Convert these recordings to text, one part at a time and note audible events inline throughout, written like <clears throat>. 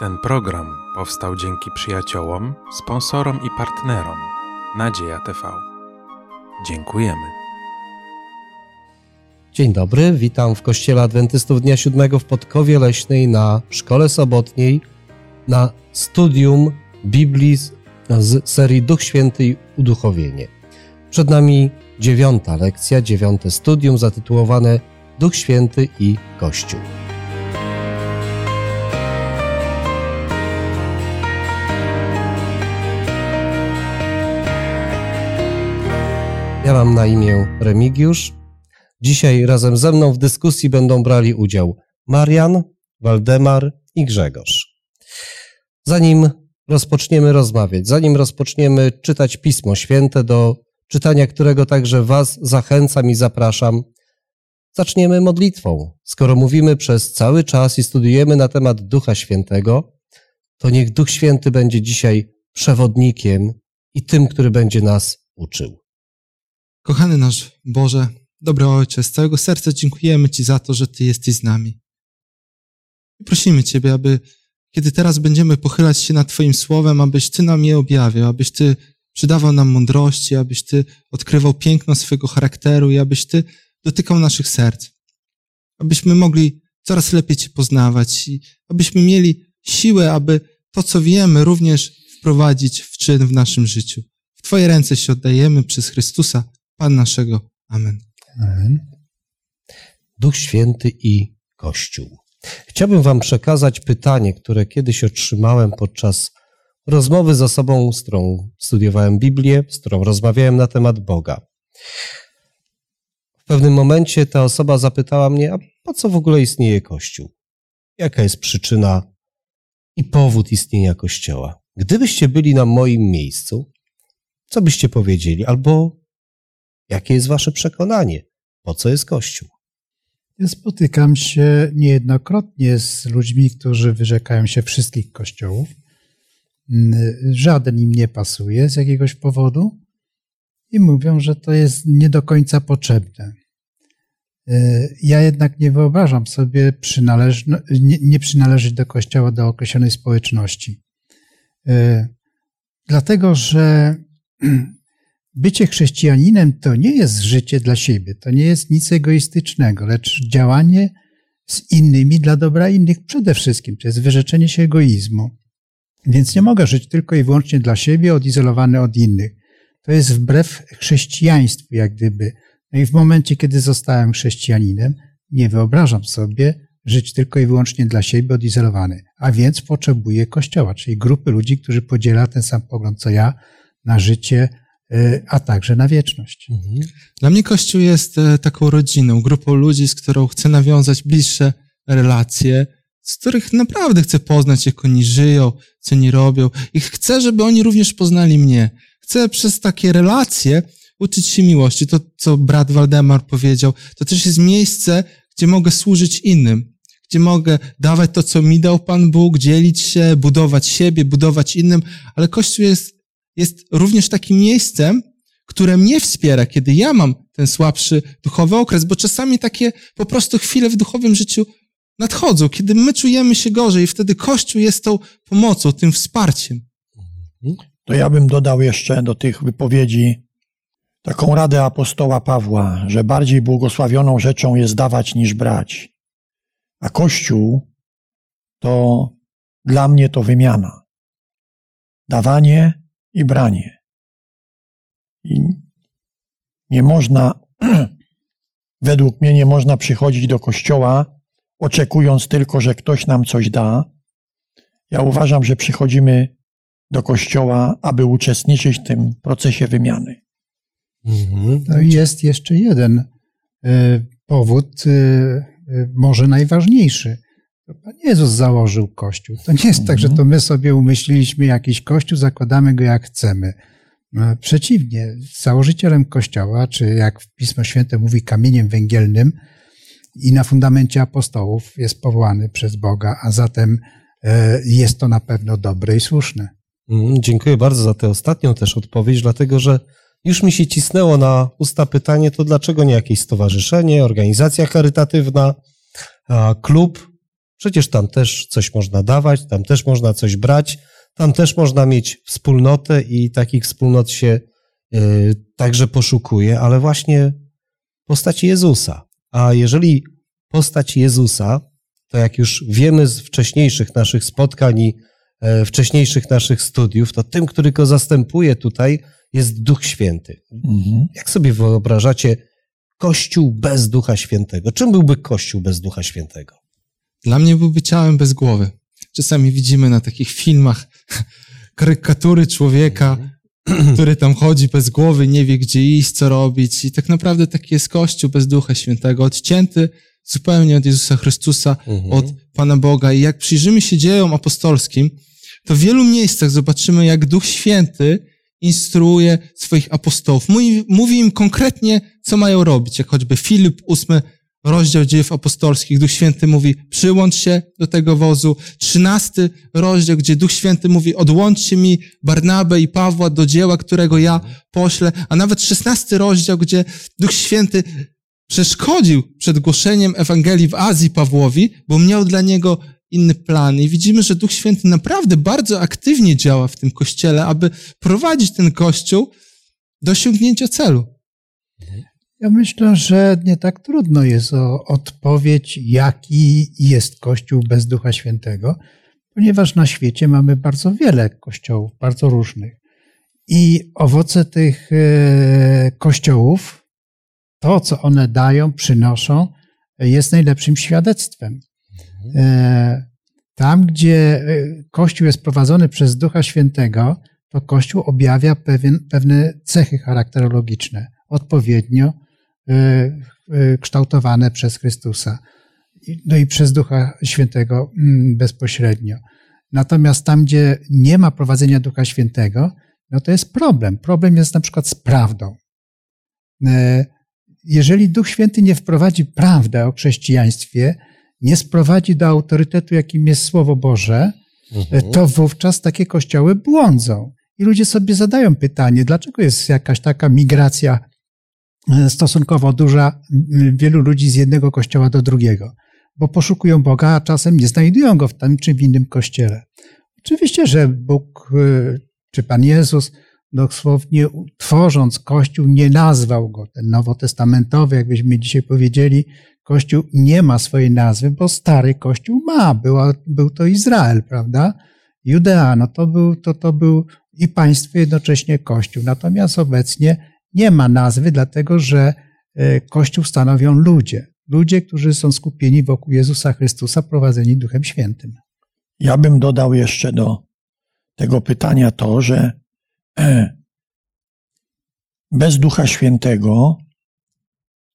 Ten program powstał dzięki przyjaciołom, sponsorom i partnerom Nadzieja TV. Dziękujemy. Dzień dobry, witam w Kościele Adwentystów Dnia Siódmego w Podkowie Leśnej na Szkole Sobotniej na studium Biblii z- serii Duch Święty i Uduchowienie. Przed nami dziewiąta lekcja, dziewiąte studium zatytułowane Duch Święty i Kościół. Ja mam na imię Remigiusz. Dzisiaj razem ze mną w dyskusji będą brali udział Marian, Waldemar i Grzegorz. Zanim rozpoczniemy rozmawiać, zanim rozpoczniemy czytać Pismo Święte, do czytania którego także Was zachęcam i zapraszam, zaczniemy modlitwą. Skoro mówimy przez cały czas i studiujemy na temat Ducha Świętego, to niech Duch Święty będzie dzisiaj przewodnikiem i tym, który będzie nas uczył. Kochany nasz Boże, dobry Ojcze, z całego serca dziękujemy Ci za to, że Ty jesteś z nami. I prosimy Ciebie, aby kiedy teraz będziemy pochylać się nad Twoim słowem, abyś Ty nam je objawił, abyś Ty przydawał nam mądrości, abyś Ty odkrywał piękno swojego charakteru i abyś Ty dotykał naszych serc. Abyśmy mogli coraz lepiej Cię poznawać i abyśmy mieli siłę, aby to, co wiemy, również wprowadzić w czyn w naszym życiu. W Twoje ręce się oddajemy przez Chrystusa, Pan naszego. Amen. Duch Święty i Kościół. Chciałbym Wam przekazać pytanie, które kiedyś otrzymałem podczas rozmowy z osobą, z którą studiowałem Biblię, z którą rozmawiałem na temat Boga. W pewnym momencie ta osoba zapytała mnie, a po co w ogóle istnieje Kościół? Jaka jest przyczyna i powód istnienia Kościoła? Gdybyście byli na moim miejscu, co byście powiedzieli? Albo jakie jest Wasze przekonanie? Po co jest Kościół? Ja spotykam się niejednokrotnie z ludźmi, którzy wyrzekają się wszystkich kościołów. Mm, Żaden im nie pasuje z jakiegoś powodu i mówią, że to jest nie do końca potrzebne. E, Ja jednak nie wyobrażam sobie nie, nie przynależeć do kościoła, do określonej społeczności. E, Dlatego, że <clears throat> bycie chrześcijaninem to nie jest życie dla siebie, to nie jest nic egoistycznego, lecz działanie z innymi dla dobra innych przede wszystkim. To jest wyrzeczenie się egoizmu. Więc nie mogę żyć tylko i wyłącznie dla siebie, odizolowany od innych. To jest wbrew chrześcijaństwu, jak gdyby. No i w momencie, kiedy zostałem chrześcijaninem, nie wyobrażam sobie żyć tylko i wyłącznie dla siebie, odizolowany. A więc potrzebuję kościoła, czyli grupy ludzi, którzy podziela ten sam pogląd co ja na życie, a także na wieczność. Dla mnie Kościół jest e, taką rodziną, grupą ludzi, z którą chcę nawiązać bliższe relacje, z których naprawdę chcę poznać, jak oni żyją, co oni robią i chcę, żeby oni również poznali mnie. Chcę przez takie relacje uczyć się miłości. To, co brat Waldemar powiedział, to też jest miejsce, gdzie mogę służyć innym, gdzie mogę dawać to, co mi dał Pan Bóg, dzielić się, budować siebie, budować innym, ale Kościół jest, jest również takim miejscem, które mnie wspiera, kiedy ja mam ten słabszy duchowy okres, bo czasami takie po prostu chwile w duchowym życiu nadchodzą, kiedy my czujemy się gorzej i wtedy Kościół jest tą pomocą, tym wsparciem. To ja bym dodał jeszcze do tych wypowiedzi taką radę apostoła Pawła, że bardziej błogosławioną rzeczą jest dawać niż brać. A Kościół to dla mnie to wymiana. Dawanie i branie. I nie można, <clears throat> według mnie nie można przychodzić do Kościoła oczekując tylko, że ktoś nam coś da. Ja uważam, że przychodzimy do Kościoła, aby uczestniczyć w tym procesie wymiany. Mhm. No i jest jeszcze jeden y, powód, y, y, może najważniejszy. To Pan Jezus założył Kościół. To nie jest tak, że to my sobie umyśliliśmy jakiś Kościół, zakładamy go jak chcemy. No, Przeciwnie, założycielem Kościoła, czy jak Pismo Święte mówi, kamieniem węgielnym i na fundamencie apostołów jest powołany przez Boga, a zatem y, jest to na pewno dobre i słuszne. Mm, Dziękuję bardzo za tę ostatnią też odpowiedź, dlatego że już mi się cisnęło na usta pytanie, to dlaczego nie jakieś stowarzyszenie, organizacja charytatywna, klub Przecież tam też coś można dawać, tam też można coś brać, tam też można mieć wspólnotę i takich wspólnot się y, także poszukuje, ale właśnie postać Jezusa. A jeżeli postać Jezusa, to jak już wiemy z wcześniejszych naszych spotkań i e, wcześniejszych naszych studiów, to tym, który go zastępuje tutaj, jest Duch Święty. Mhm. Jak sobie wyobrażacie Kościół bez Ducha Świętego? Czym byłby Kościół bez Ducha Świętego? Dla mnie byłby ciałem bez głowy. Czasami widzimy na takich filmach <laughs> karykatury człowieka, <clears throat> który tam chodzi bez głowy, nie wie gdzie iść, co robić. I tak naprawdę taki jest Kościół bez Ducha Świętego, odcięty zupełnie od Jezusa Chrystusa, Mhm. od Pana Boga. I jak przyjrzymy się dziejom apostolskim, to w wielu miejscach zobaczymy, jak Duch Święty instruuje swoich apostołów. Mówi, mówi im konkretnie, co mają robić, jak choćby Filip, ósmy rozdział dziejów apostolskich. Duch Święty mówi, przyłącz się do tego wozu. Trzynasty rozdział, gdzie Duch Święty mówi, odłączcie mi Barnabę i Pawła do dzieła, którego ja poślę. A nawet szesnasty rozdział, gdzie Duch Święty przeszkodził przed głoszeniem Ewangelii w Azji Pawłowi, bo miał dla niego inny plan. I widzimy, że Duch Święty naprawdę bardzo aktywnie działa w tym kościele, aby prowadzić ten kościół do osiągnięcia celu. Ja myślę, że nie tak trudno jest o odpowiedź, jaki jest Kościół bez Ducha Świętego, ponieważ na świecie mamy bardzo wiele kościołów, bardzo różnych. I owoce tych e, kościołów, to co one dają, przynoszą, jest najlepszym świadectwem. E, Tam, gdzie e, Kościół jest prowadzony przez Ducha Świętego, to Kościół objawia pewien, pewne cechy charakterologiczne, odpowiednio kształtowane przez Chrystusa, I- no i przez Ducha Świętego mm, bezpośrednio. Natomiast tam, gdzie nie ma prowadzenia Ducha Świętego, no to jest problem. Problem jest na przykład z prawdą. E, Jeżeli Duch Święty nie wprowadzi prawdę o chrześcijaństwie, nie sprowadzi do autorytetu, jakim jest Słowo Boże, Mhm. to wówczas takie kościoły błądzą. I ludzie sobie zadają pytanie, dlaczego jest jakaś taka migracja stosunkowo duża wielu ludzi z jednego kościoła do drugiego? Bo poszukują Boga, a czasem nie znajdują go w tym czy w innym kościele. Oczywiście, że Bóg e, czy Pan Jezus dosłownie tworząc Kościół nie nazwał go, ten nowotestamentowy, jakbyśmy dzisiaj powiedzieli, Kościół nie ma swojej nazwy, bo stary Kościół ma, była, był to Izrael, prawda? Judea, no to był, to, to był i państwo jednocześnie Kościół. Natomiast obecnie nie ma nazwy, dlatego że e, Kościół stanowią ludzie. Ludzie, którzy są skupieni wokół Jezusa Chrystusa, prowadzeni Duchem Świętym. Ja bym dodał jeszcze do tego pytania to, że e, bez Ducha Świętego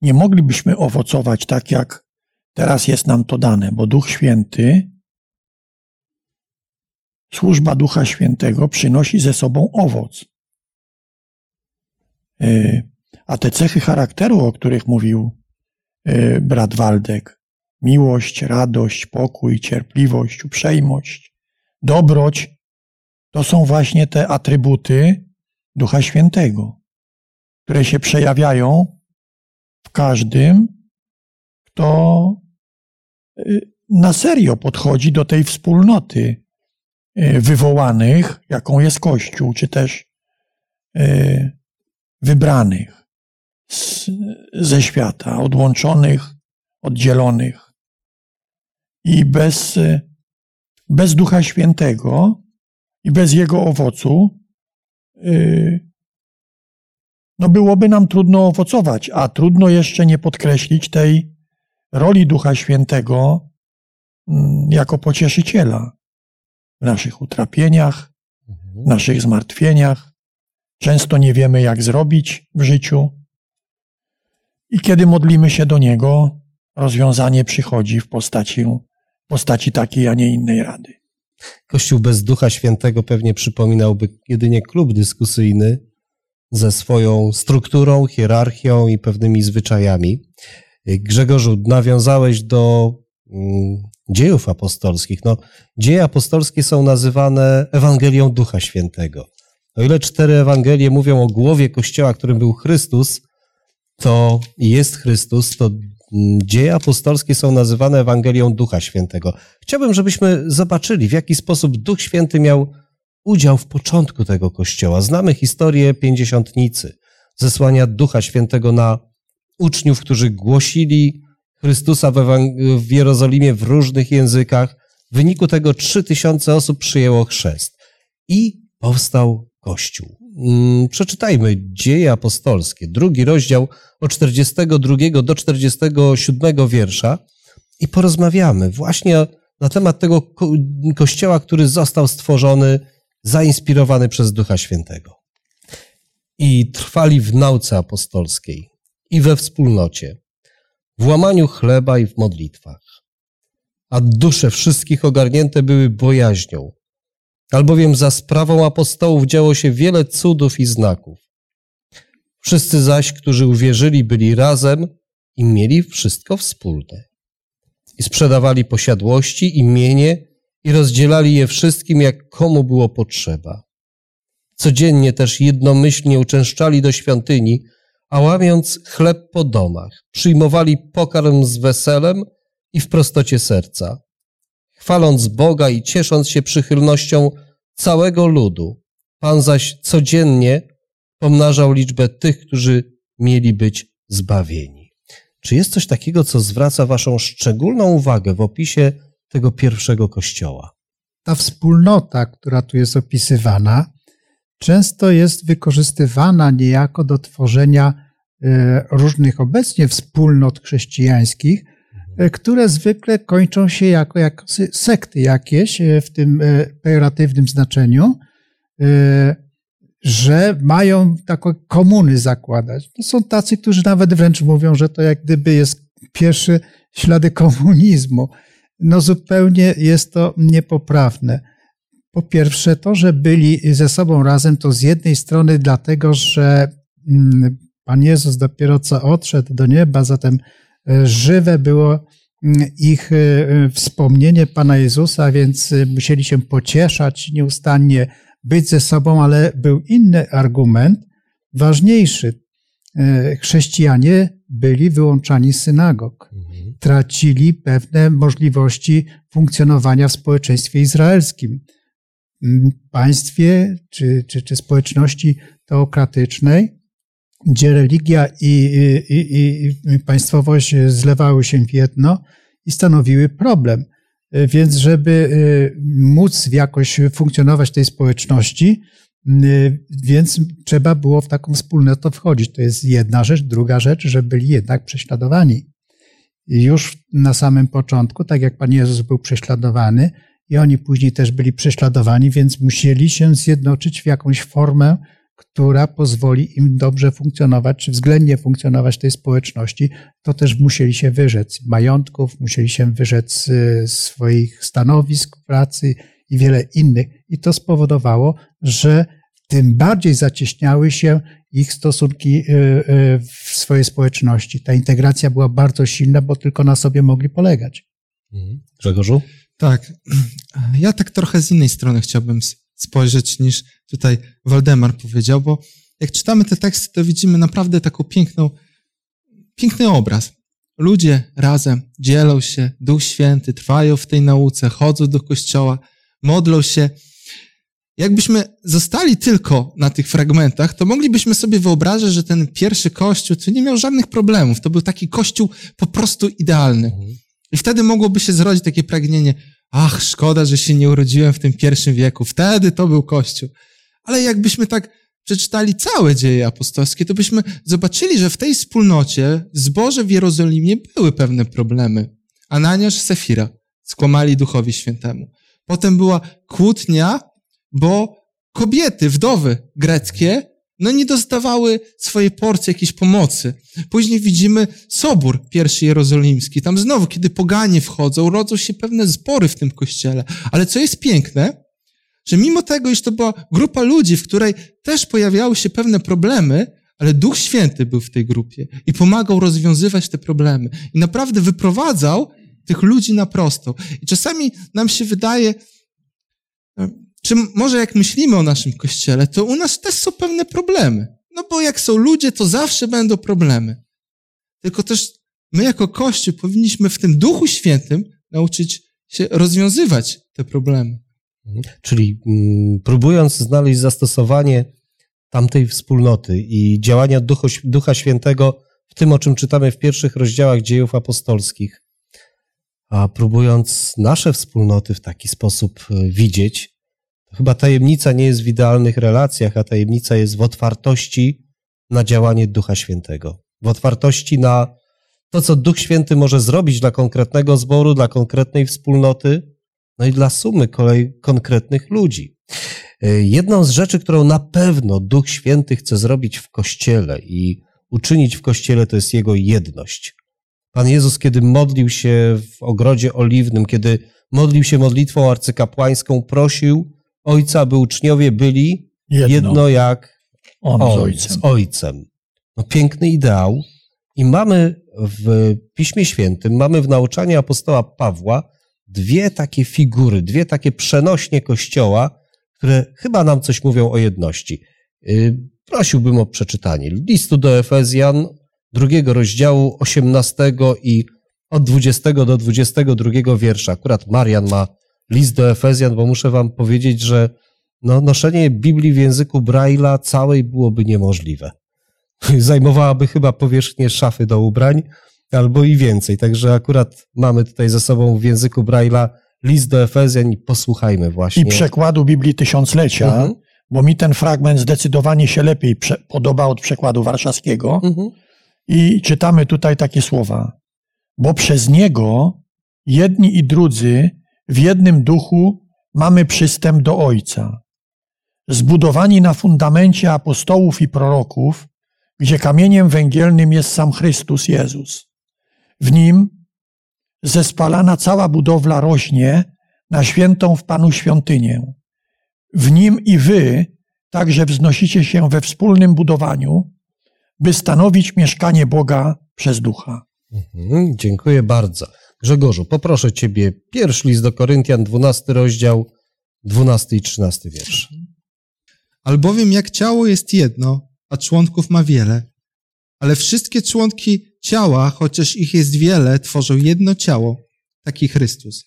nie moglibyśmy owocować tak, jak teraz jest nam to dane, bo Duch Święty, służba Ducha Świętego przynosi ze sobą owoc. E, A te cechy charakteru, o których mówił e, brat Waldek, miłość, radość, pokój, cierpliwość, uprzejmość, dobroć, to są właśnie te atrybuty Ducha Świętego, które się przejawiają w każdym, kto y, na serio podchodzi do tej wspólnoty wywołanych, jaką jest Kościół, czy też wybranych z, ze świata, odłączonych, oddzielonych. I bez, bez Ducha Świętego i bez Jego owocu, y, no byłoby nam trudno owocować, a trudno jeszcze nie podkreślić tej roli Ducha Świętego mm, jako pocieszyciela w naszych utrapieniach, w naszych zmartwieniach. Często nie wiemy, jak zrobić w życiu. I kiedy modlimy się do Niego, rozwiązanie przychodzi w postaci, w postaci takiej, a nie innej rady. Kościół bez Ducha Świętego pewnie przypominałby jedynie klub dyskusyjny ze swoją strukturą, hierarchią i pewnymi zwyczajami. Grzegorzu, nawiązałeś do mm, dziejów apostolskich. No, dzieje apostolskie są nazywane Ewangelią Ducha Świętego. O ile cztery Ewangelie mówią o głowie Kościoła, którym był Chrystus, to jest Chrystus, to Dzieje apostolskie są nazywane Ewangelią Ducha Świętego. Chciałbym, żebyśmy zobaczyli, w jaki sposób Duch Święty miał udział w początku tego kościoła. Znamy historię pięćdziesiątnicy, zesłania Ducha Świętego na uczniów, którzy głosili Chrystusa w, Ewang- w Jerozolimie w różnych językach. W wyniku tego trzy tysiące osób przyjęło chrzest i powstał Kościół. Mm, Przeczytajmy Dzieje Apostolskie, drugi rozdział od 42 do 47 wiersza i porozmawiamy właśnie na temat tego ko- kościoła, który został stworzony, zainspirowany przez Ducha Świętego. I trwali w nauce apostolskiej i we wspólnocie, w łamaniu chleba i w modlitwach. A dusze wszystkich ogarnięte były bojaźnią, albowiem za sprawą apostołów działo się wiele cudów i znaków. Wszyscy zaś, którzy uwierzyli, byli razem i mieli wszystko wspólne. I sprzedawali posiadłości i mienie i rozdzielali je wszystkim, jak komu było potrzeba. Codziennie też jednomyślnie uczęszczali do świątyni, a łamiąc chleb po domach, przyjmowali pokarm z weselem i w prostocie serca, chwaląc Boga i ciesząc się przychylnością całego ludu. Pan zaś codziennie pomnażał liczbę tych, którzy mieli być zbawieni. Czy jest coś takiego, co zwraca Waszą szczególną uwagę w opisie tego pierwszego kościoła? ta wspólnota, która tu jest opisywana, często jest wykorzystywana niejako do tworzenia e, różnych obecnie wspólnot chrześcijańskich, które zwykle kończą się jako, jako sekty jakieś e, w tym e, pejoratywnym znaczeniu, e, że mają takie komuny zakładać. To są tacy, którzy nawet wręcz mówią, że to jak gdyby jest pierwszy ślady komunizmu. No zupełnie jest to niepoprawne. Po pierwsze, to, że byli ze sobą razem, to z jednej strony dlatego, że mm, Pan Jezus dopiero co odszedł do nieba, zatem e, żywe było mm, ich e, wspomnienie Pana Jezusa, więc e, musieli się pocieszać nieustannie, być ze sobą, ale był inny argument, ważniejszy. E, Chrześcijanie byli wyłączani z synagog tracili pewne możliwości funkcjonowania w społeczeństwie izraelskim. Państwie czy, czy, czy społeczności teokratycznej, gdzie religia i, i, i, państwowość zlewały się w jedno i stanowiły problem. Więc, żeby móc jakoś funkcjonować tej społeczności, więc trzeba było w taką wspólnotę wchodzić. To jest jedna rzecz. Druga rzecz, że byli jednak prześladowani już na samym początku, tak jak Pan Jezus był prześladowany i oni później też byli prześladowani, więc musieli się zjednoczyć w jakąś formę, która pozwoli im dobrze funkcjonować, czy względnie funkcjonować w tej społeczności, to też musieli się wyrzec majątków, musieli się wyrzec y, swoich stanowisk pracy i wiele innych. I to spowodowało, że tym bardziej zacieśniały się ich stosunki y, y, w swojej społeczności. Ta integracja była bardzo silna, bo tylko na sobie mogli polegać. Grzegorzu? Tak. Ja tak trochę z innej strony chciałbym spojrzeć niż tutaj Waldemar powiedział, bo jak czytamy te teksty, to widzimy naprawdę taką piękną, piękny obraz. Ludzie razem dzielą się, Duch Święty, trwają w tej nauce, chodzą do kościoła, modlą się. Jakbyśmy zostali tylko na tych fragmentach, to moglibyśmy sobie wyobrazić, że ten pierwszy kościół to nie miał żadnych problemów. To był taki kościół po prostu idealny. I wtedy mogłoby się zrodzić takie pragnienie, ach, szkoda, że się nie urodziłem w tym pierwszym wieku. Wtedy to był Kościół. Ale jakbyśmy tak przeczytali całe dzieje apostolskie, to byśmy zobaczyli, że w tej wspólnocie, w zborze w Jerozolimie były pewne problemy. Ananiasz, Sefira skłamali Duchowi Świętemu. Potem była kłótnia, bo kobiety, wdowy greckie, no nie dostawały swojej porcji jakiejś pomocy. Później widzimy Sobór pierwszy jerozolimski. Tam znowu, kiedy poganie wchodzą, rodzą się pewne zbory w tym kościele. Ale co jest piękne, że mimo tego, iż to była grupa ludzi, w której też pojawiały się pewne problemy, ale Duch Święty był w tej grupie i pomagał rozwiązywać te problemy. I naprawdę wyprowadzał tych ludzi na prostą. I czasami nam się wydaje, czy może jak myślimy o naszym kościele, to u nas też są pewne problemy. No bo jak są ludzie, to zawsze będą problemy. Tylko też my jako Kościół powinniśmy w tym Duchu Świętym nauczyć się rozwiązywać te problemy. Czyli mm, próbując znaleźć zastosowanie tamtej wspólnoty i działania Duchu, Ducha Świętego w tym, o czym czytamy w pierwszych rozdziałach dziejów apostolskich, a próbując nasze wspólnoty w taki sposób e, widzieć, chyba tajemnica nie jest w idealnych relacjach, a tajemnica jest w otwartości na działanie Ducha Świętego, w otwartości na to, co Duch Święty może zrobić dla konkretnego zboru, dla konkretnej wspólnoty, no i dla sumy kolej konkretnych ludzi. E, jedną z rzeczy, którą na pewno Duch Święty chce zrobić w Kościele i uczynić w Kościele, to jest Jego jedność. Pan Jezus, kiedy modlił się w ogrodzie oliwnym, kiedy modlił się modlitwą arcykapłańską, prosił Ojca, aby uczniowie byli jedno, jedno jak On, on z Ojcem. z Ojcem. No, piękny ideał. I mamy w Piśmie Świętym, mamy w nauczaniu apostoła Pawła dwie takie figury, dwie takie przenośnie Kościoła, które chyba nam coś mówią o jedności. Y, prosiłbym o przeczytanie listu do Efezjan, drugiego rozdziału, 18 i od 20 do 22 wiersza. Akurat Marian ma list do Efezjan, bo muszę wam powiedzieć, że no, noszenie Biblii w języku Braille'a całej byłoby niemożliwe. <laughs> Zajmowałaby chyba powierzchnię szafy do ubrań, albo i więcej. Także akurat mamy tutaj ze sobą w języku Braille'a list do Efezjan i posłuchajmy właśnie. I przekładu Biblii Tysiąclecia, Mhm. bo mi ten fragment zdecydowanie się lepiej podoba od przekładu warszawskiego. Mhm. I czytamy tutaj takie słowa. Bo przez niego jedni i drudzy w jednym duchu mamy przystęp do Ojca. Zbudowani na fundamencie apostołów i proroków, gdzie kamieniem węgielnym jest sam Chrystus Jezus. W nim zespalana cała budowla rośnie na świętą w Panu świątynię. W nim i wy także wznosicie się we wspólnym budowaniu, by stanowić mieszkanie Boga przez Ducha. Mhm, dziękuję bardzo. Grzegorzu, poproszę Ciebie, pierwszy list do Koryntian, 12 rozdział, 12 i 13 wiersz. Albowiem jak ciało jest jedno, a członków ma wiele, ale wszystkie członki ciała, chociaż ich jest wiele, tworzą jedno ciało, taki Chrystus.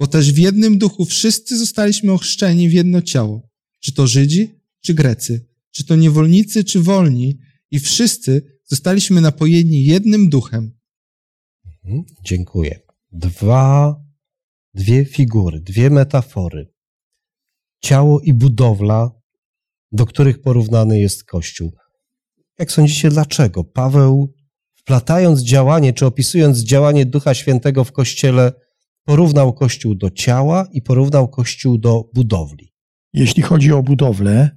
Bo też w jednym duchu wszyscy zostaliśmy ochrzczeni w jedno ciało, czy to Żydzi, czy Grecy, czy to niewolnicy, czy wolni, i wszyscy zostaliśmy napojeni jednym duchem. Mhm, Dziękuję. Dwa, dwie figury, dwie metafory. Ciało i budowla, do których porównany jest Kościół. Jak sądzicie, dlaczego? Paweł, wplatając działanie, czy opisując działanie Ducha Świętego w Kościele, porównał Kościół do ciała i porównał Kościół do budowli. Jeśli chodzi o budowlę,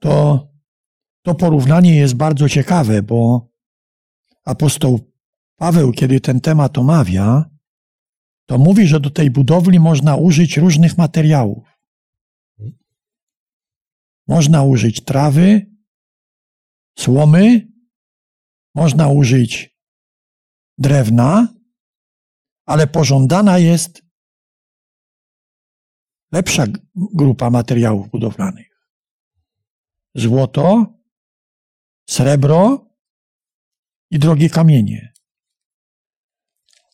to to porównanie jest bardzo ciekawe, bo apostoł Paweł, kiedy ten temat omawia, to mówi, że do tej budowli można użyć różnych materiałów. Można użyć trawy, słomy, można użyć drewna, ale pożądana jest lepsza grupa materiałów budowlanych. Złoto, srebro i drogie kamienie.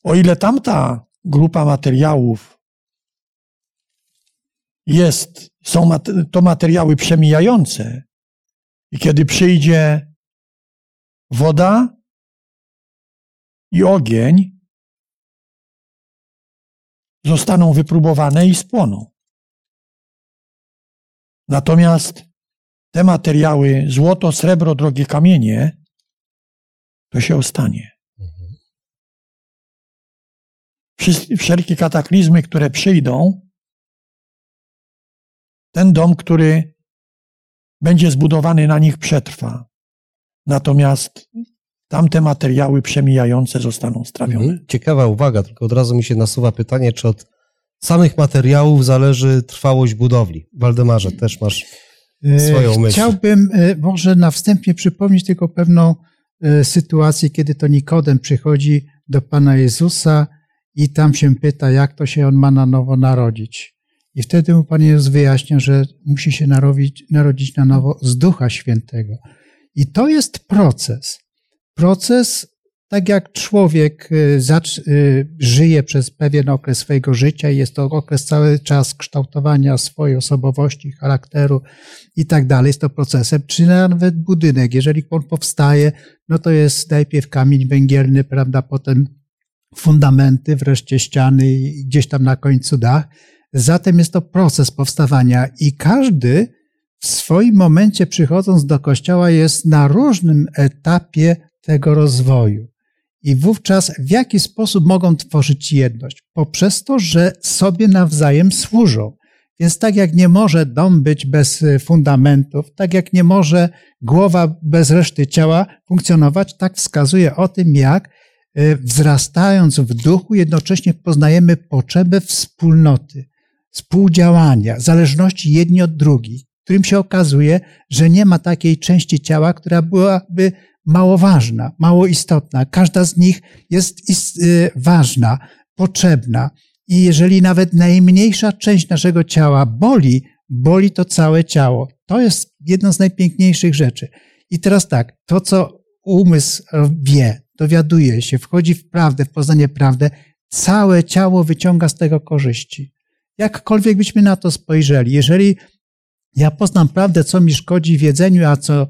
O ile tamta grupa materiałów jest, są to materiały przemijające i kiedy przyjdzie woda i ogień, zostaną wypróbowane i spłoną. Natomiast te materiały, złoto, srebro, drogie kamienie, to się ostanie. Wszys- Wszelkie kataklizmy, które przyjdą, ten dom, który będzie zbudowany na nich, przetrwa. Natomiast tamte materiały przemijające zostaną strawione. Mhm. Ciekawa uwaga, tylko od razu mi się nasuwa pytanie, czy od samych materiałów zależy trwałość budowli. Waldemarze, też masz swoją E, myśl. Chciałbym e, może na wstępie przypomnieć tylko pewną e, sytuację, kiedy to Nikodem przychodzi do Pana Jezusa i tam się pyta, jak to się on ma na nowo narodzić. I wtedy mu Pan Jezus wyjaśnia, że musi się narodzić, narodzić na nowo z Ducha Świętego. I to jest proces. proces, tak jak człowiek y, y, żyje przez pewien okres swojego życia jest to okres cały czas kształtowania swojej osobowości, charakteru i tak dalej, jest to procesem, czy nawet budynek, jeżeli on powstaje, no to jest najpierw kamień węgielny, prawda, potem fundamenty, wreszcie ściany i gdzieś tam na końcu dach. Zatem jest to proces powstawania i każdy w swoim momencie przychodząc do kościoła jest na różnym etapie tego rozwoju. I wówczas w jaki sposób mogą tworzyć jedność? Poprzez to, że sobie nawzajem służą. Więc tak jak nie może dom być bez fundamentów, tak jak nie może głowa bez reszty ciała funkcjonować, tak wskazuje o tym, jak y, wzrastając w duchu, jednocześnie poznajemy potrzebę wspólnoty, współdziałania, zależności jedni od drugich, którym się okazuje, że nie ma takiej części ciała, która byłaby mało ważna, mało istotna. Każda z nich jest y, ważna, potrzebna. I jeżeli nawet najmniejsza część naszego ciała boli, boli to całe ciało. To jest jedna z najpiękniejszych rzeczy. I teraz tak, to co umysł wie, dowiaduje się, wchodzi w prawdę, w poznanie prawdę, całe ciało wyciąga z tego korzyści. Jakkolwiek byśmy na to spojrzeli, jeżeli ja poznam prawdę, co mi szkodzi w jedzeniu, a co, e,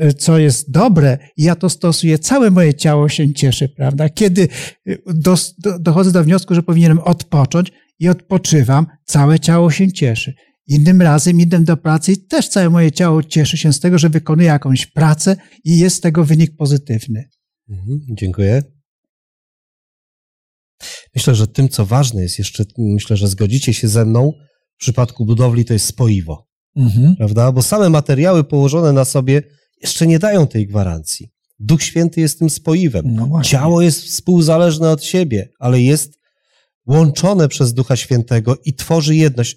e, co jest dobre, i ja to stosuję, całe moje ciało się cieszy, prawda? Kiedy e, do, do, dochodzę do wniosku, że powinienem odpocząć i odpoczywam, całe ciało się cieszy. Innym razem idę do pracy i też całe moje ciało cieszy się z tego, że wykonuję jakąś pracę i jest z tego wynik pozytywny. Mhm, dziękuję. Myślę, że tym, co ważne jest jeszcze, myślę, że zgodzicie się ze mną, w przypadku budowli to jest spoiwo. Mhm. Prawda? Bo same materiały położone na sobie jeszcze nie dają tej gwarancji. Duch Święty jest tym spoiwem. No Ciało jest współzależne od siebie, ale jest łączone przez Ducha Świętego i tworzy jedność.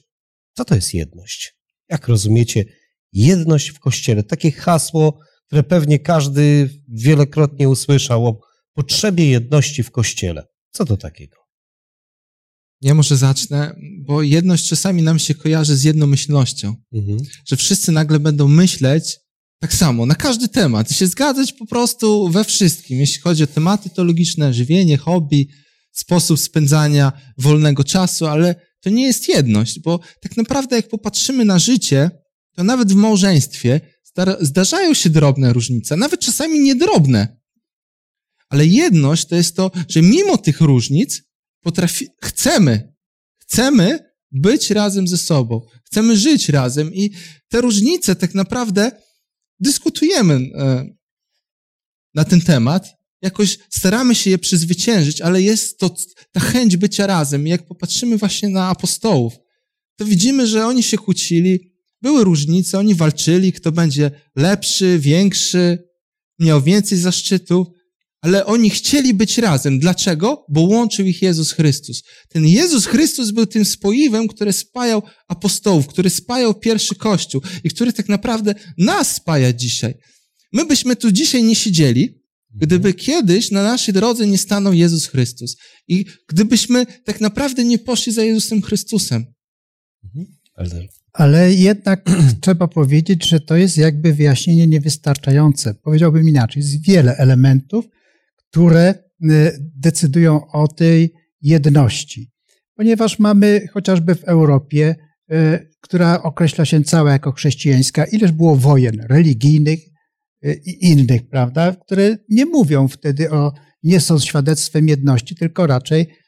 Co to jest jedność? Jak rozumiecie jedność w Kościele? Takie hasło, które pewnie każdy wielokrotnie usłyszał o potrzebie jedności w Kościele. Co to takiego? Ja może zacznę, bo jedność czasami nam się kojarzy z jednomyślnością. Mhm. Że wszyscy nagle będą myśleć tak samo, na każdy temat i się zgadzać po prostu we wszystkim, jeśli chodzi o tematy teologiczne, żywienie, hobby, sposób spędzania wolnego czasu, ale to nie jest jedność, bo tak naprawdę jak popatrzymy na życie, to nawet w małżeństwie zdarzają się drobne różnice, nawet czasami niedrobne. Ale jedność to jest to, że mimo tych różnic potrafi, chcemy, chcemy być razem ze sobą, chcemy żyć razem i te różnice tak naprawdę dyskutujemy e, na ten temat, jakoś staramy się je przezwyciężyć, ale jest to ta chęć bycia razem. I jak popatrzymy właśnie na apostołów, to widzimy, że oni się kłócili, były różnice, oni walczyli, kto będzie lepszy, większy, miał więcej zaszczytów, ale oni chcieli być razem. Dlaczego? Bo łączył ich Jezus Chrystus. Ten Jezus Chrystus był tym spoiwem, który spajał apostołów, który spajał pierwszy Kościół i który tak naprawdę nas spaja dzisiaj. My byśmy tu dzisiaj nie siedzieli, gdyby kiedyś na naszej drodze nie stanął Jezus Chrystus. I gdybyśmy tak naprawdę nie poszli za Jezusem Chrystusem. Ale jednak <clears throat> trzeba powiedzieć, że to jest jakby wyjaśnienie niewystarczające. Powiedziałbym inaczej, jest wiele elementów, które y, decydują o tej jedności. Ponieważ mamy chociażby w Europie, y, która określa się cała jako chrześcijańska, ileż było wojen religijnych y, i innych, prawda, które nie mówią wtedy o, nie są świadectwem jedności, tylko raczej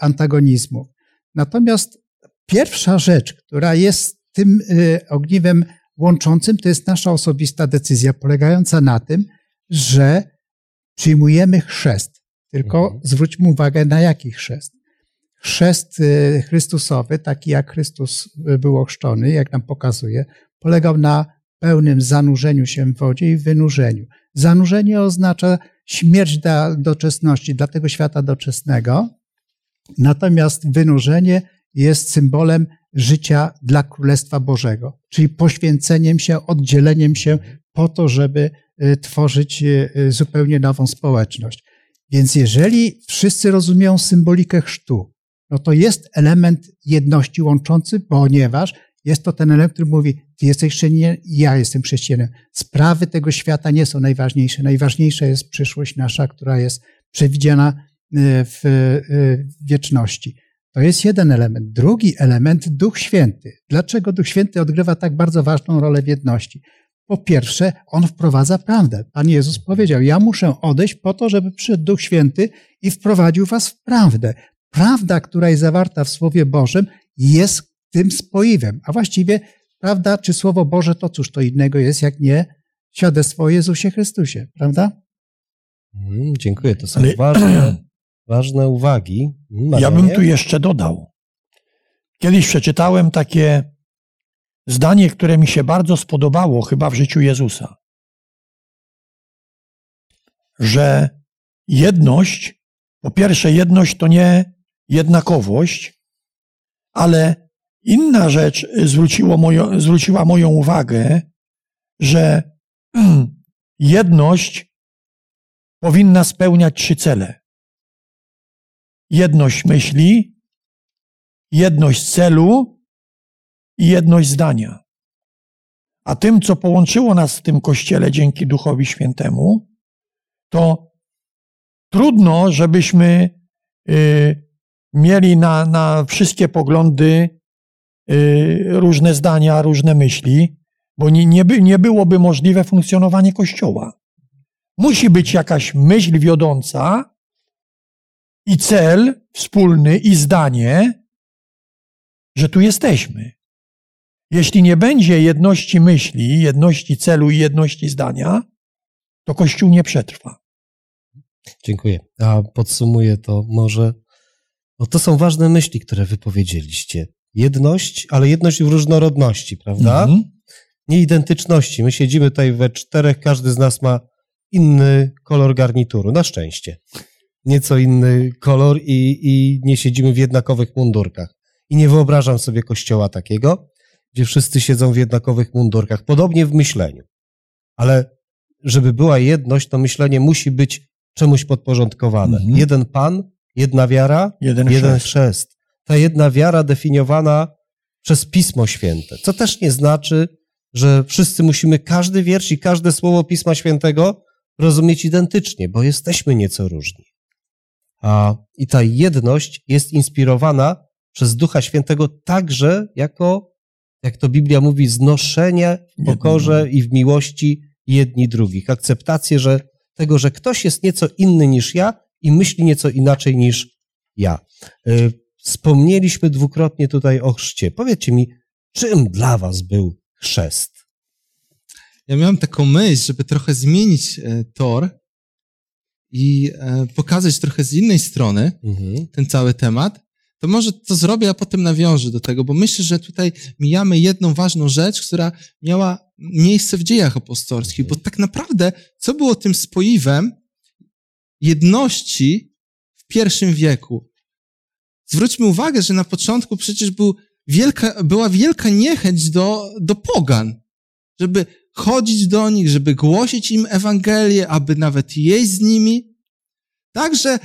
antagonizmu. Natomiast pierwsza rzecz, która jest tym ogniwem łączącym, to jest nasza osobista decyzja, polegająca na tym, że przyjmujemy chrzest. Tylko mhm. zwróćmy uwagę, na jaki chrzest. Chrzest y, Chrystusowy, taki jak Chrystus y, był ochrzczony, jak nam pokazuje, polegał na pełnym zanurzeniu się w wodzie i wynurzeniu. Zanurzenie oznacza śmierć dla doczesności, dla tego świata doczesnego, natomiast wynurzenie jest symbolem życia dla Królestwa Bożego, czyli poświęceniem się, oddzieleniem się po to, żeby Y, tworzyć y, y, zupełnie nową społeczność. Więc jeżeli wszyscy rozumieją symbolikę chrztu, no to jest element jedności łączący, ponieważ Jest to ten element, który mówi, ty jesteś chrześcijaninem, ja jestem chrześcijaninem. Sprawy tego świata nie są najważniejsze. Najważniejsza jest przyszłość nasza, która jest przewidziana w wieczności. To jest jeden element. Drugi element, Duch Święty. Dlaczego Duch Święty odgrywa tak bardzo ważną rolę w jedności? Po pierwsze, on wprowadza prawdę. Pan Jezus powiedział: Ja muszę odejść po to, żeby przyszedł Duch Święty i wprowadził was w prawdę. Prawda, która jest zawarta w Słowie Bożym, jest tym spoiwem. A właściwie prawda czy Słowo Boże to cóż to innego jest, jak nie świadectwo o Jezusie Chrystusie, prawda? Mm, dziękuję. To są Ale... ważne, ważne uwagi. Marianie? Ja bym tu jeszcze dodał. Kiedyś przeczytałem takie zdanie, które mi się bardzo spodobało chyba w życiu Jezusa. Że jedność, po pierwsze, jedność to nie jednakowość, ale inna rzecz zwróciło mojo, zwróciła moją uwagę, że <clears throat> jedność powinna spełniać trzy cele. Jedność myśli, jedność celu i jedność zdania. A tym, co połączyło nas w tym kościele dzięki Duchowi Świętemu, to trudno, żebyśmy y, mieli na, na wszystkie poglądy y, różne zdania, różne myśli, bo nie, nie, by, nie byłoby możliwe funkcjonowanie Kościoła. Musi być jakaś myśl wiodąca i cel wspólny i zdanie, że tu jesteśmy. Jeśli nie będzie jedności myśli, jedności celu i jedności zdania, to Kościół nie przetrwa. Dziękuję. A podsumuję to może. No to są ważne myśli, które wypowiedzieliście. Jedność, ale jedność w różnorodności, prawda? Mhm. Nie identyczności. My siedzimy tutaj we czterech, każdy z nas ma inny kolor garnituru, na szczęście. Nieco inny kolor i, i nie siedzimy w jednakowych mundurkach. I nie wyobrażam sobie kościoła takiego, gdzie wszyscy siedzą w jednakowych mundurkach, podobnie w myśleniu. Ale żeby była jedność, to myślenie musi być czemuś podporządkowane. Mhm. Jeden Pan, jedna wiara, jeden, jeden chrzest. Ta jedna wiara definiowana przez Pismo Święte, co też nie znaczy, że wszyscy musimy każdy wiersz i każde słowo Pisma Świętego rozumieć identycznie, bo jesteśmy nieco różni. I ta jedność jest inspirowana przez Ducha Świętego także jako jak to Biblia mówi, znoszenie w pokorze i w miłości jedni drugich. Akceptację, że tego, że ktoś jest nieco inny niż ja i myśli nieco inaczej niż ja. Y, wspomnieliśmy dwukrotnie tutaj o chrzcie. Powiedzcie mi, czym dla was był chrzest? Ja miałem taką myśl, żeby trochę zmienić e, tor i e, pokazać trochę z innej strony mhm. ten cały temat to może to zrobię, a potem nawiążę do tego, bo myślę, że tutaj mijamy jedną ważną rzecz, która miała miejsce w dziejach apostolskich, bo tak naprawdę co było tym spoiwem jedności w pierwszym wieku? Zwróćmy uwagę, że na początku przecież był wielka, była wielka niechęć do, do pogan, żeby chodzić do nich, żeby głosić im Ewangelię, aby nawet jeść z nimi. Także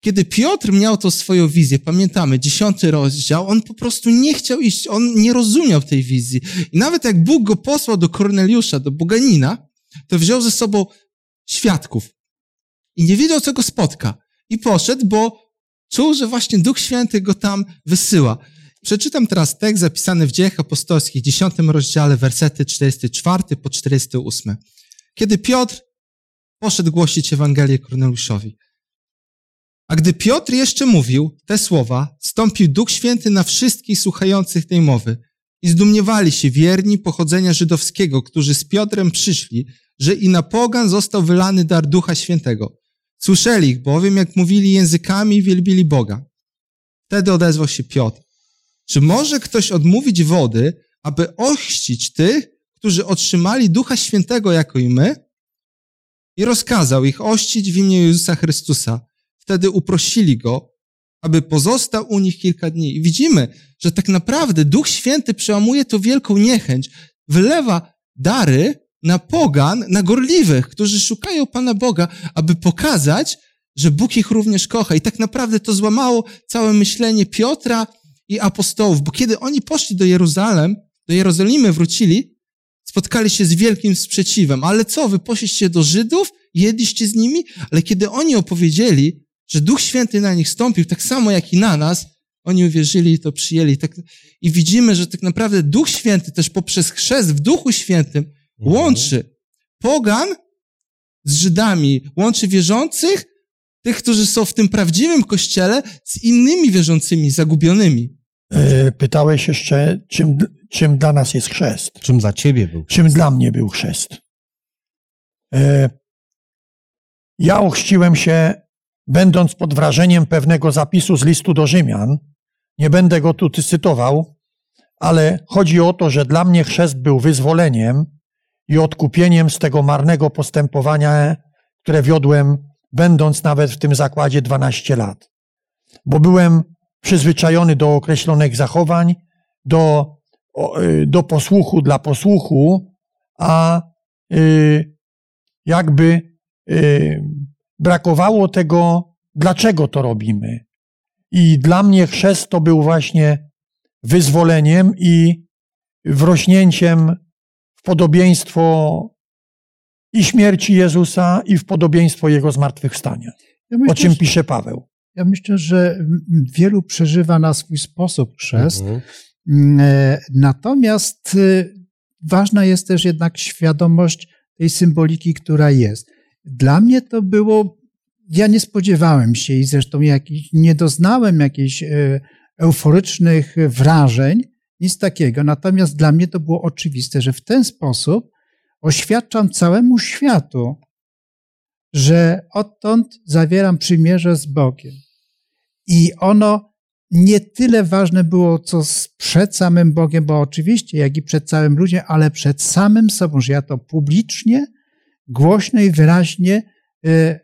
kiedy Piotr miał to swoją wizję, pamiętamy, dziesiąty rozdział, on po prostu nie chciał iść, on nie rozumiał tej wizji. I nawet jak Bóg go posłał do Korneliusza, do Boganina, to wziął ze sobą świadków. I nie wiedział, co go spotka. I poszedł, bo czuł, że właśnie Duch Święty go tam wysyła. Przeczytam teraz tekst zapisany w Dziejach Apostolskich, dziesiątym rozdziale, wersety 44 po 48. Kiedy Piotr poszedł głosić Ewangelię Korneliuszowi. A gdy Piotr jeszcze mówił te słowa, stąpił Duch Święty na wszystkich słuchających tej mowy i zdumiewali się wierni pochodzenia żydowskiego, którzy z Piotrem przyszli, że i na pogan został wylany dar Ducha Świętego. Słyszeli ich bowiem, jak mówili językami i wielbili Boga. Wtedy odezwał się Piotr. Czy może ktoś odmówić wody, aby ochrzcić tych, którzy otrzymali Ducha Świętego jako i my? I rozkazał ich ościć w imię Jezusa Chrystusa. Wtedy uprosili go, aby pozostał u nich kilka dni. I widzimy, że tak naprawdę Duch Święty przełamuje to wielką niechęć, wylewa dary na pogan, na gorliwych, którzy szukają Pana Boga, aby pokazać, że Bóg ich również kocha. I tak naprawdę to złamało całe myślenie Piotra i apostołów, bo kiedy oni poszli do Jeruzalem, do Jerozolimy wrócili, spotkali się z wielkim sprzeciwem. Ale co, wy poszliście do Żydów, jedliście z nimi? Ale kiedy oni opowiedzieli, że Duch Święty na nich stąpił, tak samo jak i na nas, oni uwierzyli i to przyjęli. Tak, I widzimy, że tak naprawdę Duch Święty też poprzez chrzest w Duchu Świętym łączy pogan z Żydami, łączy wierzących, tych, którzy są w tym prawdziwym kościele, z innymi wierzącymi, zagubionymi. E, Pytałeś jeszcze, czym, czym dla nas jest chrzest. Czym dla ciebie był? Czym dla mnie był chrzest. E, Ja ochrzciłem się, będąc pod wrażeniem pewnego zapisu z listu do Rzymian. Nie będę go tu cytował, ale chodzi o to, że dla mnie chrzest był wyzwoleniem i odkupieniem z tego marnego postępowania, które wiodłem, będąc nawet w tym zakładzie 12 lat. Bo byłem przyzwyczajony do określonych zachowań, do, o, y, do posłuchu dla posłuchu, a y, jakby y, brakowało tego, dlaczego to robimy. I dla mnie chrzest to był właśnie wyzwoleniem i wrośnięciem w podobieństwo i śmierci Jezusa, i w podobieństwo Jego zmartwychwstania. Ja O myślę, czym że- pisze Paweł. Ja myślę, że wielu przeżywa na swój sposób chrzest. Mhm. E, Natomiast y, ważna jest też jednak świadomość tej symboliki, która jest. Dla mnie to było, ja nie spodziewałem się i zresztą jakiś, nie doznałem jakichś e, euforycznych wrażeń, nic takiego. Natomiast dla mnie to było oczywiste, że w ten sposób oświadczam całemu światu, że odtąd zawieram przymierze z Bogiem. I ono nie tyle ważne było, co przed samym Bogiem, bo oczywiście, jak i przed całym ludźmi, ale przed samym sobą, że ja to publicznie, głośno i wyraźnie e,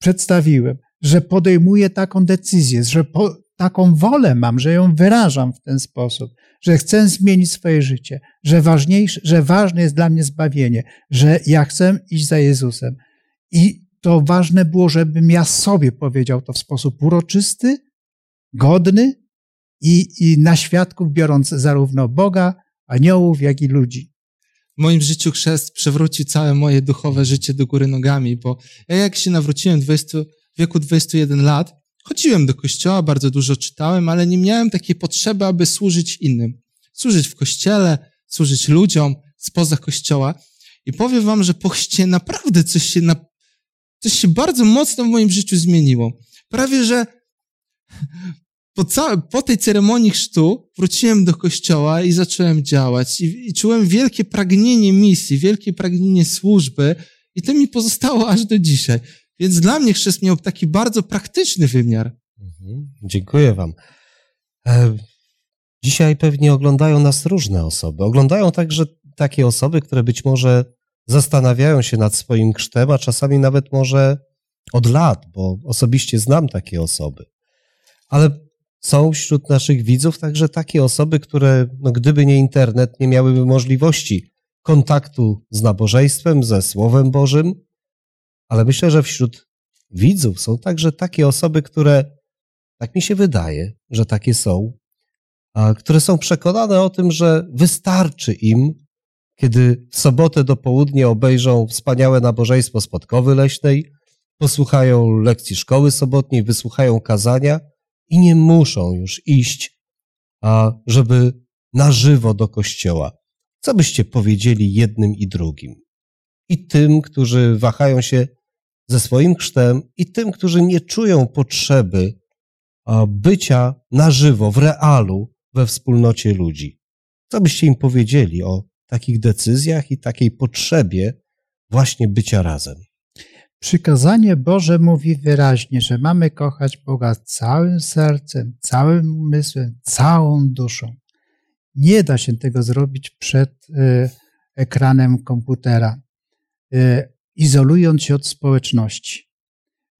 przedstawiłem, że podejmuję taką decyzję, że po, taką wolę mam, że ją wyrażam w ten sposób, że chcę zmienić swoje życie, że, ważniejsze, że ważne jest dla mnie zbawienie, że ja chcę iść za Jezusem. I to ważne było, żebym ja sobie powiedział to w sposób uroczysty, godny i, i na świadków biorąc zarówno Boga, aniołów, jak i ludzi. W moim życiu chrzest przewrócił całe moje duchowe życie do góry nogami, bo ja jak się nawróciłem w 20, w wieku 21 lat, chodziłem do kościoła, bardzo dużo czytałem, ale nie miałem takiej potrzeby, aby służyć innym. Służyć w kościele, służyć ludziom spoza kościoła. I powiem wam, że po chrzcie naprawdę coś się, na, coś się bardzo mocno w moim życiu zmieniło. Prawie, że po, ca- po tej ceremonii chrztu wróciłem do kościoła i zacząłem działać. I, I czułem wielkie pragnienie misji, wielkie pragnienie służby, i to mi pozostało aż do dzisiaj. Więc dla mnie chrzest miał taki bardzo praktyczny wymiar. Mhm. Dziękuję Wam. E, Dzisiaj pewnie oglądają nas różne osoby. Oglądają także takie osoby, które być może zastanawiają się nad swoim chrztem, a czasami nawet może od lat, bo osobiście znam takie osoby. Ale są wśród naszych widzów także takie osoby, które, no, gdyby nie internet, nie miałyby możliwości kontaktu z nabożeństwem, ze Słowem Bożym, ale myślę, że wśród widzów są także takie osoby, które, tak mi się wydaje, że takie są, a które są przekonane o tym, że wystarczy im, kiedy w sobotę do południa obejrzą wspaniałe nabożeństwo spotkowy leśnej, posłuchają lekcji szkoły sobotniej, wysłuchają kazania i nie muszą już iść, a żeby na żywo do kościoła. Co byście powiedzieli jednym i drugim? I tym, którzy wahają się ze swoim chrztem, i tym, którzy nie czują potrzeby bycia na żywo, w realu, we wspólnocie ludzi. Co byście im powiedzieli o takich decyzjach i takiej potrzebie właśnie bycia razem? Przykazanie Boże mówi wyraźnie, że mamy kochać Boga całym sercem, całym umysłem, całą duszą. Nie da się tego zrobić przed e, ekranem komputera, e, izolując się od społeczności.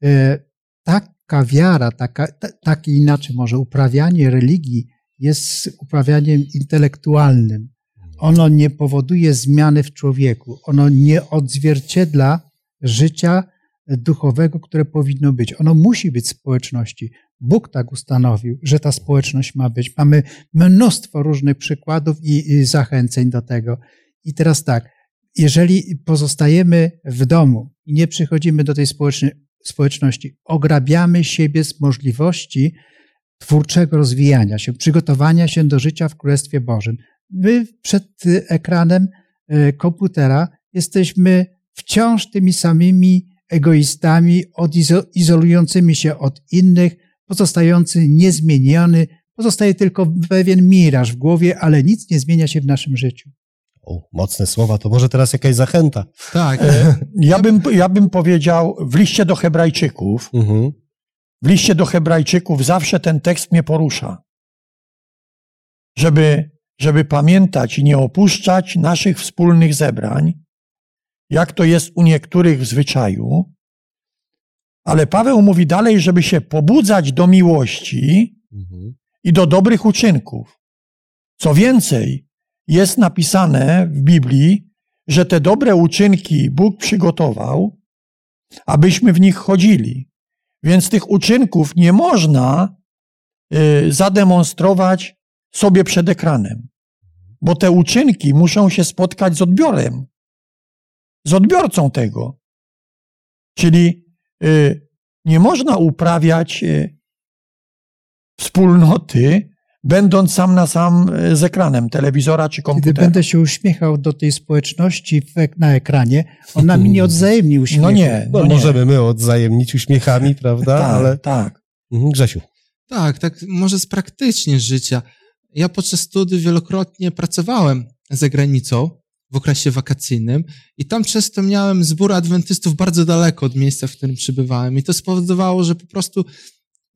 E, Taka wiara, taka, ta- takie inaczej może uprawianie religii jest uprawianiem intelektualnym. Ono nie powoduje zmiany w człowieku. Ono nie odzwierciedla życia duchowego, które powinno być. Ono musi być społeczności, Bóg tak ustanowił, że ta społeczność ma być. Mamy mnóstwo różnych przykładów i, i zachęceń do tego. I teraz tak, jeżeli pozostajemy w domu i nie przychodzimy do tej społeczności, ograbiamy siebie z możliwości twórczego rozwijania się, przygotowania się do życia w Królestwie Bożym. My przed ekranem e, komputera jesteśmy wciąż tymi samymi egoistami, izolującymi się od innych, pozostający niezmieniony, pozostaje tylko pewien miraż w głowie, ale nic nie zmienia się w naszym życiu. O, mocne słowa, to może teraz jakaś zachęta. Tak. Ja bym, ja bym powiedział w liście do Hebrajczyków, Mhm. w liście do Hebrajczyków zawsze ten tekst mnie porusza. Żeby, żeby pamiętać i nie opuszczać naszych wspólnych zebrań, jak to jest u niektórych w zwyczaju. Ale Paweł mówi dalej, żeby się pobudzać do miłości Mhm. i do dobrych uczynków. Co więcej, jest napisane w Biblii, że te dobre uczynki Bóg przygotował, abyśmy w nich chodzili. Więc tych uczynków nie można y, zademonstrować sobie przed ekranem, bo te uczynki muszą się spotkać z odbiorem, z odbiorcą tego. Czyli y, nie można uprawiać y, wspólnoty, będąc sam na sam y, z ekranem telewizora czy Kiedy komputera. będę się uśmiechał do tej społeczności na ekranie, ona mi nie odwzajemni uśmiechu. No nie, No, no nie. możemy my odzajemnić uśmiechami, prawda? Tak, Ale tak. Mhm, Grzesiu. Tak, tak, może z praktycznie życia. Ja podczas studiów wielokrotnie pracowałem za granicą w okresie wakacyjnym i tam często miałem zbór adwentystów bardzo daleko od miejsca, w którym przybywałem i to spowodowało, że po prostu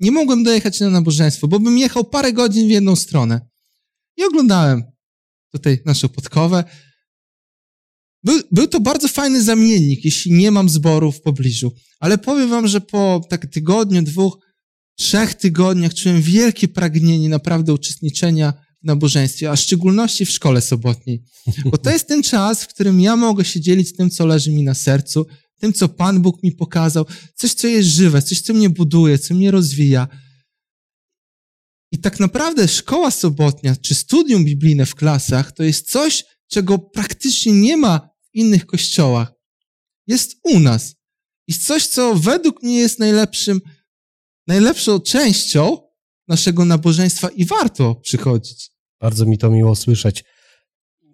nie mogłem dojechać na nabożeństwo, bo bym jechał parę godzin w jedną stronę. I oglądałem tutaj naszą podkowę. Był, był to bardzo fajny zamiennik, jeśli nie mam zboru w pobliżu. Ale powiem wam, że po tak tygodniu, dwóch, trzech tygodniach czułem wielkie pragnienie naprawdę uczestniczenia w nabożeństwie, a w szczególności w szkole sobotniej. Bo to jest ten czas, w którym ja mogę się dzielić tym, co leży mi na sercu, tym, co Pan Bóg mi pokazał, coś, co jest żywe, coś, co mnie buduje, co mnie rozwija. I tak naprawdę szkoła sobotnia, czy studium biblijne w klasach, to jest coś, czego praktycznie nie ma w innych kościołach. Jest u nas. Jest coś, co według mnie jest najlepszym, najlepszą częścią naszego nabożeństwa i warto przychodzić. Bardzo mi to miło słyszeć.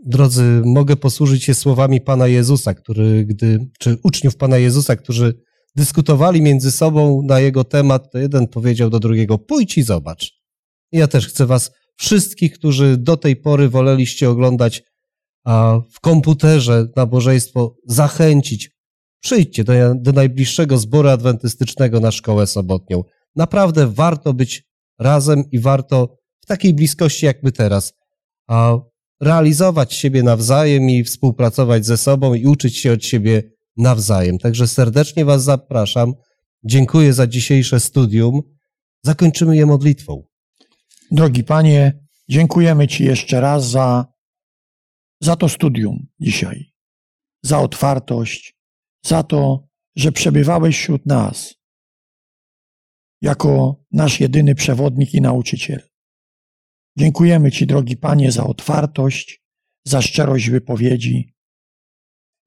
Drodzy, mogę posłużyć się słowami Pana Jezusa, który, gdy, czy uczniów Pana Jezusa, którzy dyskutowali między sobą na jego temat, to jeden powiedział do drugiego, pójdź i zobacz. Ja też chcę was wszystkich, którzy do tej pory woleliście oglądać a w komputerze nabożeństwo, zachęcić. Przyjdźcie do, do najbliższego zboru adwentystycznego na szkołę sobotnią. Naprawdę warto być razem i warto w takiej bliskości jak my teraz, a realizować siebie nawzajem i współpracować ze sobą i uczyć się od siebie nawzajem. Także serdecznie Was zapraszam. Dziękuję za dzisiejsze studium. Zakończymy je modlitwą. Drogi Panie, dziękujemy Ci jeszcze raz za, za to studium dzisiaj, za otwartość, za to, że przebywałeś wśród nas jako nasz jedyny przewodnik i nauczyciel. Dziękujemy Ci, drogi Panie, za otwartość, za szczerość wypowiedzi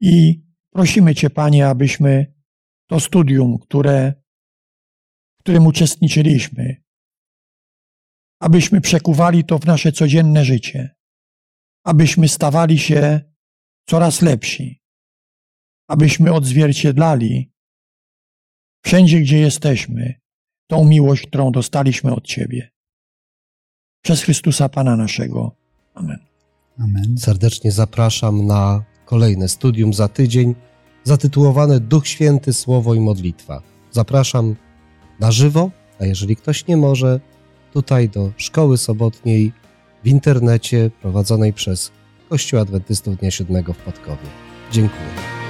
i prosimy Cię, Panie, abyśmy to studium, które, w którym uczestniczyliśmy, abyśmy przekuwali to w nasze codzienne życie, abyśmy stawali się coraz lepsi, abyśmy odzwierciedlali wszędzie, gdzie jesteśmy, tą miłość, którą dostaliśmy od Ciebie. Przez Chrystusa Pana naszego. Amen. Amen. Serdecznie zapraszam na kolejne studium za tydzień, zatytułowane Duch Święty, Słowo i Modlitwa. Zapraszam na żywo, a jeżeli ktoś nie może, tutaj do szkoły sobotniej w internecie prowadzonej przez Kościół Adwentystów Dnia Siódmego w Podkowie. Dziękuję.